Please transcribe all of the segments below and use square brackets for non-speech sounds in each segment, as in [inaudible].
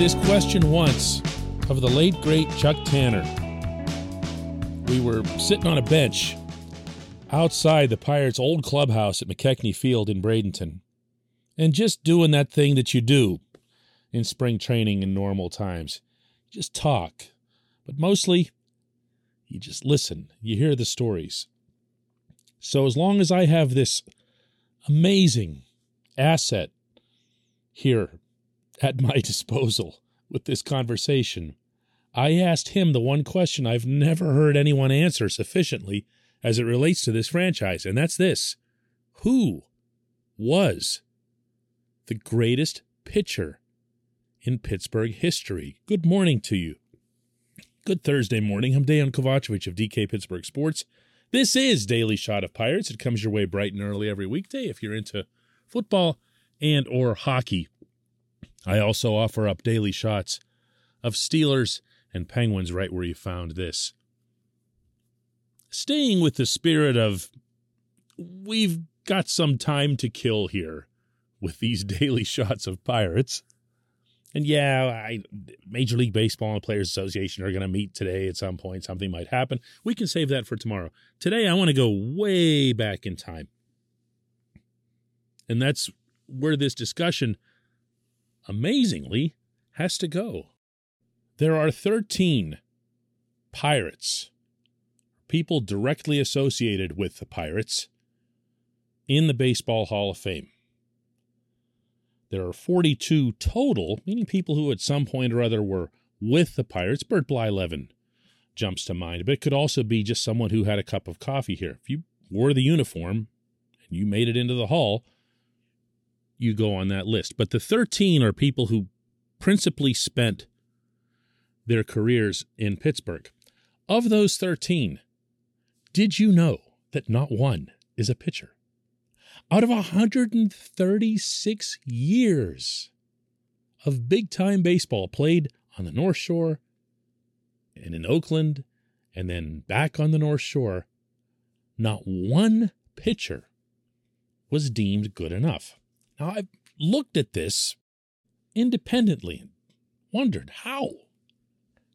this question once of the late, great Chuck Tanner. We were sitting on a bench outside the Pirates' old clubhouse at McKechnie Field in Bradenton and just doing that thing that you do in spring training in normal times. Just talk, but mostly you just listen, you hear the stories. So, as long as I have this amazing asset here at my [laughs] disposal with this conversation, I asked him the one question I've never heard anyone answer sufficiently as it relates to this franchise, and that's this Who was the greatest pitcher in Pittsburgh history? Good morning to you. Good Thursday morning. I'm Dejan Kovacevic of DK Pittsburgh Sports. This is Daily Shot of Pirates. It comes your way bright and early every weekday if you're into football and or hockey. I also offer up daily shots of Steelers and Penguins right where you found this. Staying with the spirit of we've got some time to kill here with these [laughs] daily shots of Pirates. And yeah, I, Major League Baseball and Players Association are going to meet today at some point. Something might happen. We can save that for tomorrow. Today, I want to go way back in time. And that's where this discussion amazingly, has to go. There are 13 pirates, people directly associated with the Pirates, in the Baseball Hall of Fame. There are 42 total, meaning people who at some point or other were with the Pirates. Bert Blyleven jumps to mind, but it could also be just someone who had a cup of coffee here. If you wore the uniform and you made it into the hall, you go on that list. But the 13 are people who principally spent their careers in Pittsburgh. Of those 13, did you know that not one is a pitcher? Out of 136 years of big time baseball played on the North Shore and in Oakland and then back on the North Shore, not one pitcher was deemed good enough. Now, I've looked at this independently and wondered how.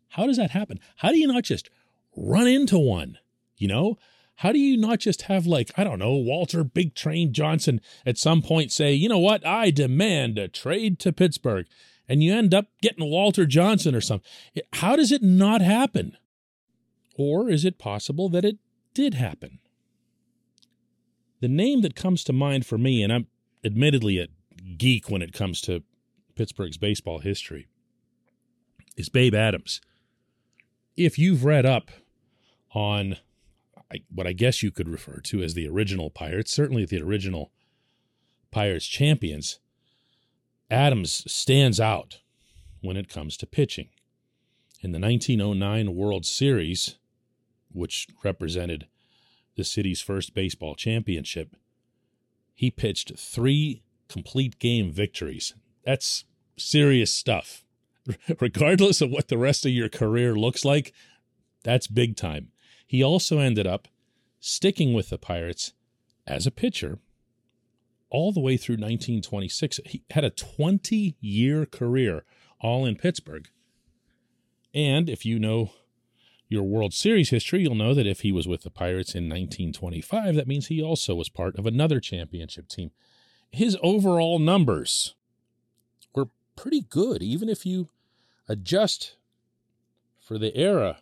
How does that happen? How do you not just run into one? You know, how do you not just have, like, I don't know, Walter Big Train Johnson at some point say, you know what, I demand a trade to Pittsburgh, and you end up getting Walter Johnson or something? How does it not happen? Or is it possible that it did happen? The name that comes to mind for me, and I'm admittedly a geek when it comes to Pittsburgh's baseball history, is Babe Adams. If you've read up on what I guess you could refer to as the original Pirates, certainly the original Pirates champions, Adams stands out when it comes to pitching. In the 1909 World Series, which represented the city's first baseball championship, he pitched three complete game victories. That's serious stuff. [laughs] Regardless of what the rest of your career looks like, that's big time. He also ended up sticking with the Pirates as a pitcher all the way through 1926. He had a 20 year career all in Pittsburgh. And if you know your World Series history, you'll know that if he was with the Pirates in 1925, that means he also was part of another championship team. His overall numbers were pretty good, even if you adjust for the era.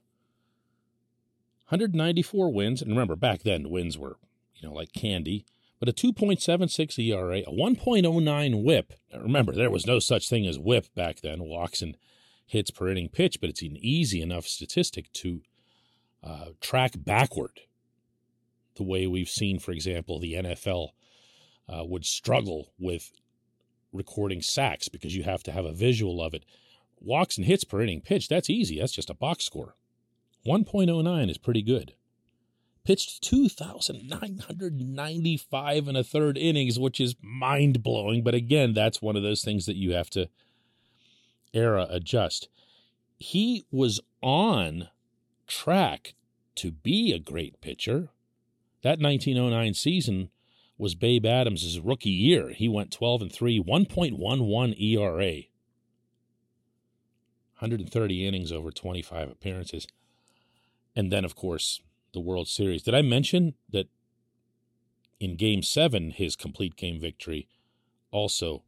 194 wins, and remember, back then wins were, you know, like candy, but a 2.76 ERA, a 1.09 whip. Now remember, there was no such thing as whip back then, walks and hits per inning pitch, but it's an easy enough statistic to uh, track backward the way we've seen, for example, the NFL uh, would struggle with recording sacks because you have to have a visual of it. Walks and hits per inning pitch, that's easy. That's just a box score. 1.09 is pretty good. Pitched 2,995 and a third innings, which is mind blowing. But again, that's one of those things that you have to era adjust. He was on track to be a great pitcher. That 1909 season was Babe Adams' rookie year. He went 12 and 3, 1.11 ERA. 130 innings over 25 appearances. And then, of course, the World Series. Did I mention that in game seven, his complete game victory also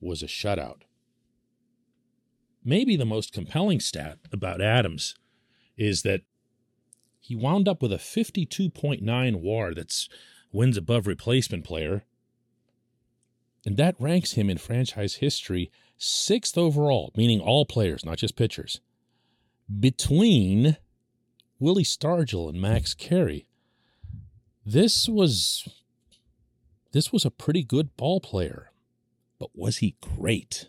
was a shutout? Maybe the most compelling stat about Adams is that he wound up with a 52.9 WAR that's wins above replacement player. And that ranks him in franchise history sixth overall, meaning all players, not just pitchers, between Willie Stargell and Max Carey. This was this was a pretty good ball player, but was he great?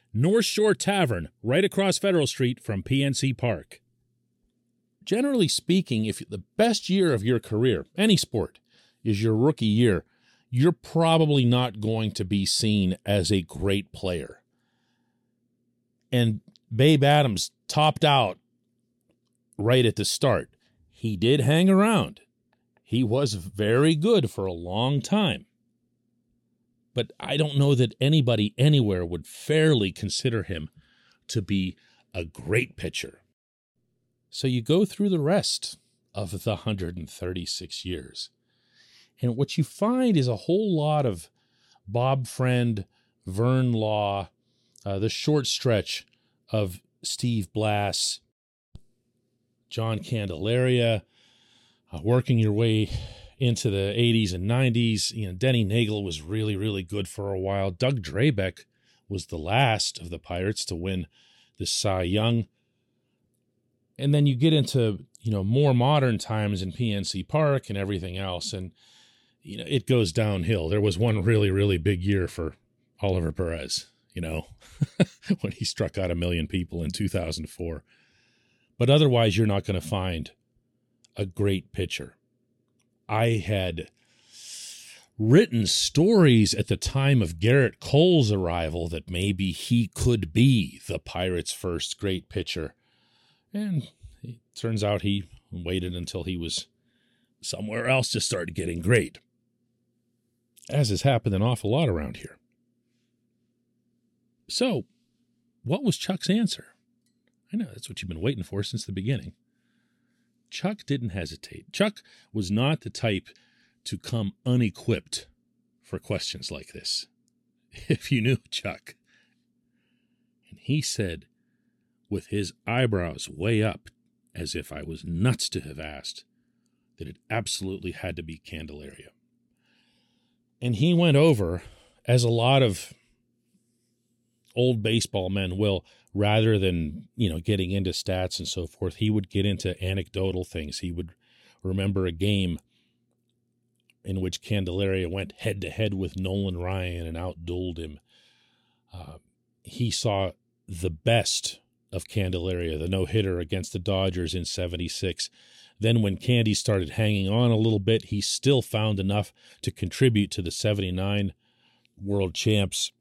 North Shore Tavern, right across Federal Street from PNC Park. Generally speaking, if the best year of your career, any sport, is your rookie year, you're probably not going to be seen as a great player. And Babe Adams topped out right at the start. He did hang around he was very good for a long time. But I don't know that anybody anywhere would fairly consider him to be a great pitcher. So you go through the rest of the 136 years. And what you find is a whole lot of Bob Friend, Vern Law, uh, the short stretch of Steve Blass, John Candelaria, uh, working your way into the 80s and 90s. You know, Denny Neagle was really, really good for a while. Doug Drabek was the last of the Pirates to win the Cy Young. And then you get into, you know, more modern times in PNC Park and everything else. And, you know, it goes downhill. There was one really, really big year for Oliver Perez, you know, [laughs] when he struck out a million people in 2004. But otherwise, you're not going to find a great pitcher. I had written stories at the time of Gerrit Cole's arrival that maybe he could be the Pirates' first great pitcher. And it turns out he waited until he was somewhere else to start getting great, as has happened an awful lot around here. So, what was Chuck's answer? I know that's what you've been waiting for since the beginning. Chuck didn't hesitate. Chuck was not the type to come unequipped for questions like this. [laughs] If you knew Chuck. And he said, with his eyebrows way up, as if I was nuts to have asked, that it absolutely had to be Candelaria. And he went over, as a lot of old baseball men will, rather than you know getting into stats and so forth he would get into anecdotal things. He would remember a game in which candelaria went head to head with nolan ryan and outdueled him. Uh, he saw the best of candelaria the no-hitter against the dodgers in 76 then when candy started hanging on a little bit he still found enough to contribute to the 79 world champs.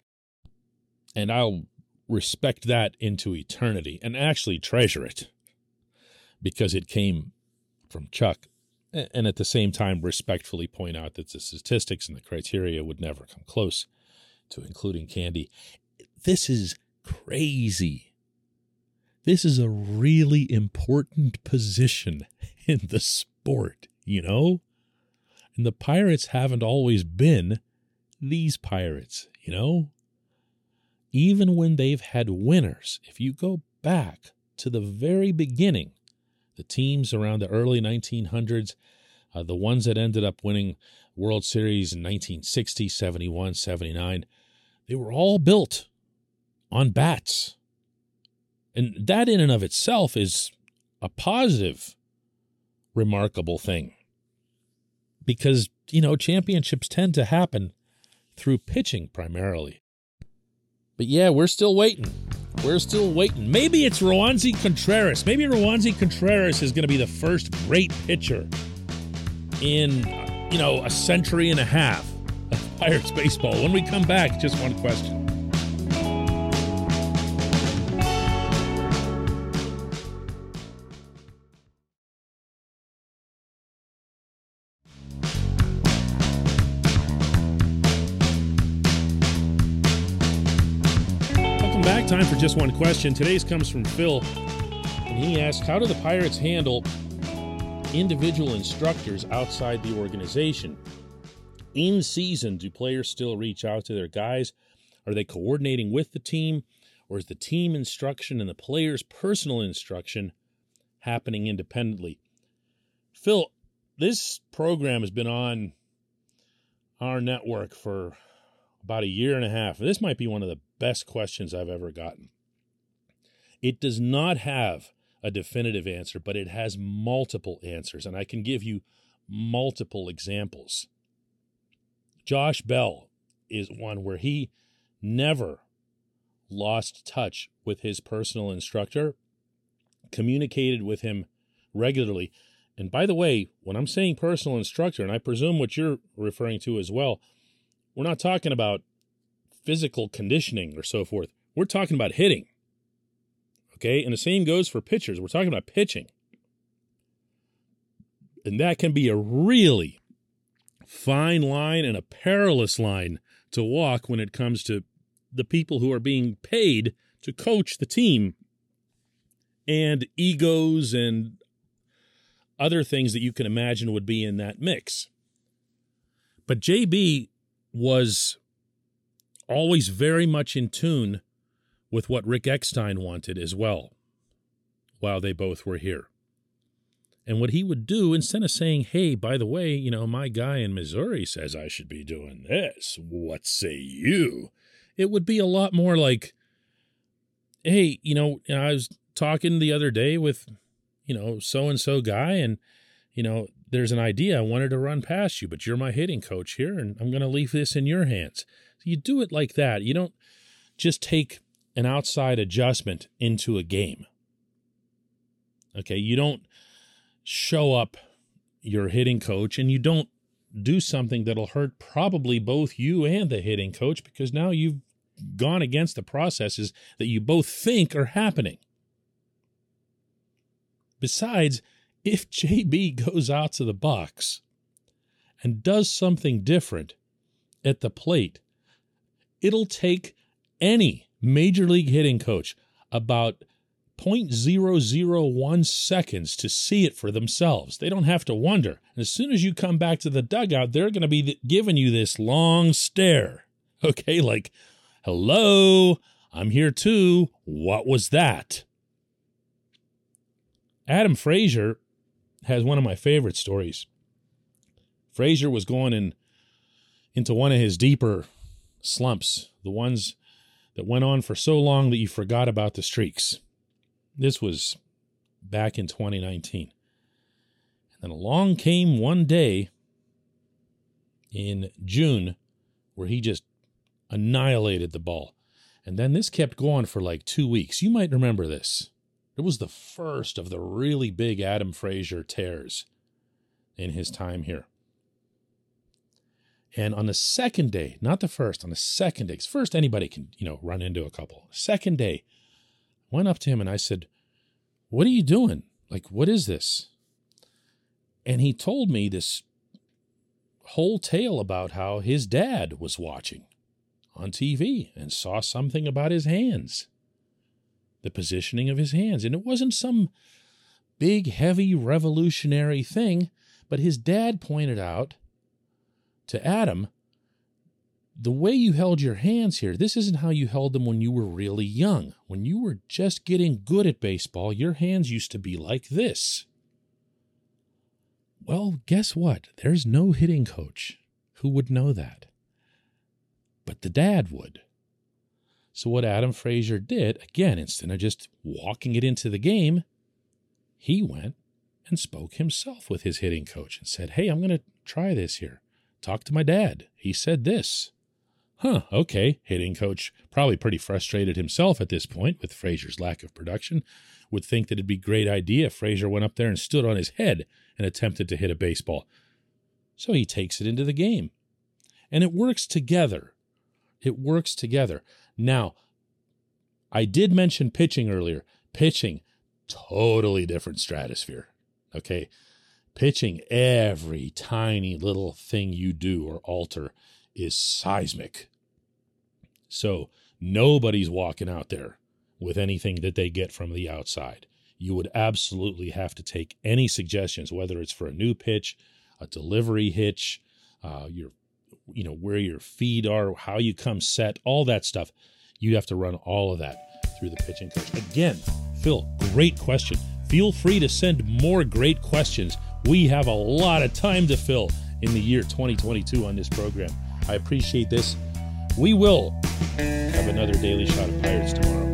And I'll respect that into eternity and actually treasure it because it came from Chuck. And at the same time, respectfully point out that the statistics and the criteria would never come close to including Candy. This is crazy. This is a really important position [laughs] in the sport, you know? And the Pirates haven't always been these Pirates, you know? Even when they've had winners, if you go back to the very beginning, the teams around the early 1900s, uh, the ones that ended up winning World Series in 1960, 71, 79, they were all built on bats. And that, in and of itself, is a positive, remarkable thing. Because, you know, championships tend to happen through pitching primarily. But yeah, we're still waiting. We're still waiting. Maybe it's Roansy Contreras. Maybe Roansy Contreras is going to be the first great pitcher in, you know, a century and a half of Pirates baseball. When we come back, just one question. Time for just one question. Today's comes from Phil, and he asks, "How do the Pirates handle individual instructors outside the organization? In season, do players still reach out to their guys? Are they coordinating with the team, or is the team instruction and the players' personal instruction happening independently?" Phil, this program has been on our network for about a year and a half. This might be one of the best questions I've ever gotten. It does not have a definitive answer, but it has multiple answers, and I can give you multiple examples. Josh Bell is one where he never lost touch with his personal instructor, communicated with him regularly. And by the way, when I'm saying personal instructor, and I presume what you're referring to as well, we're not talking about physical conditioning or so forth. We're talking about hitting. Okay. And the same goes for pitchers. We're talking about pitching. And that can be a really fine line and a perilous line to walk when it comes to the people who are being paid to coach the team and egos and other things that you can imagine would be in that mix. But JB was always very much in tune with what Rick Eckstein wanted as well while they both were here. And what he would do, instead of saying, hey, by the way, you know, my guy in Missouri says I should be doing this, what say you? It would be a lot more like, hey, you know, I was talking the other day with, you know, so and so guy, and, you know, there's an idea I wanted to run past you, but you're my hitting coach here, and I'm going to leave this in your hands. You do it like that. You don't just take an outside adjustment into a game. Okay, you don't show up your hitting coach and you don't do something that'll hurt probably both you and the hitting coach because now you've gone against the processes that you both think are happening. Besides, if [laughs] JB goes out to the box and does something different at the plate, it'll take any major league hitting coach about 0.001 seconds to see it for themselves. They don't have to wonder. As soon as you come back to the dugout, they're going to be giving you this long stare. [laughs] Okay, like, hello, I'm here too. What was that? Adam Frazier has one of my favorite stories. Frazier was going in into one of his deeper slumps, the ones that went on for so long that you forgot about the streaks. This was back in 2019. And then along came one day in June where he just annihilated the ball. And then this kept going for like two weeks. You might remember this. It was the first of the really big Adam Frazier tears in his time here. And on the second day, not the first, on the second day, first anybody can, you know, run into a couple. Second day, went up to him and I said, What are you doing? Like, what is this? And he told me this whole tale about how his dad was watching on TV and saw something about his hands, the positioning of his hands. And it wasn't some big, heavy, revolutionary thing, but his dad pointed out to Adam the way you held your hands here, this isn't how you held them when you were really young. When you were just getting good at baseball, your hands used to be like this. Well, guess what? There's no hitting coach who would know that. But the dad would. So, what Adam Frazier did, again, instead of just walking it into the game, he went and spoke himself with his hitting coach and said, Hey, I'm going to try this here. Talk to my dad. He said this. Huh, okay. Hitting coach, probably pretty frustrated himself at this point with Frazier's lack of production, would think that it'd be a great idea if Frazier went up there and stood on his head and attempted to hit a baseball. So he takes it into the game. And it works together. It works together. Now, I did mention pitching earlier. Pitching, totally different stratosphere. Okay. Pitching, every tiny little thing you do or alter is seismic. So nobody's walking out there with anything that they get from the outside. You would absolutely have to take any suggestions, whether it's for a new pitch, a delivery hitch, uh, your, you know, where your feet are, how you come set, all that stuff. You have to run all of that through the pitching coach. Again, Phil, great question. Feel free to send more great questions. We have a lot of time to fill in the year 2022 on this program. I appreciate this. We will have another daily shot of Pirates tomorrow.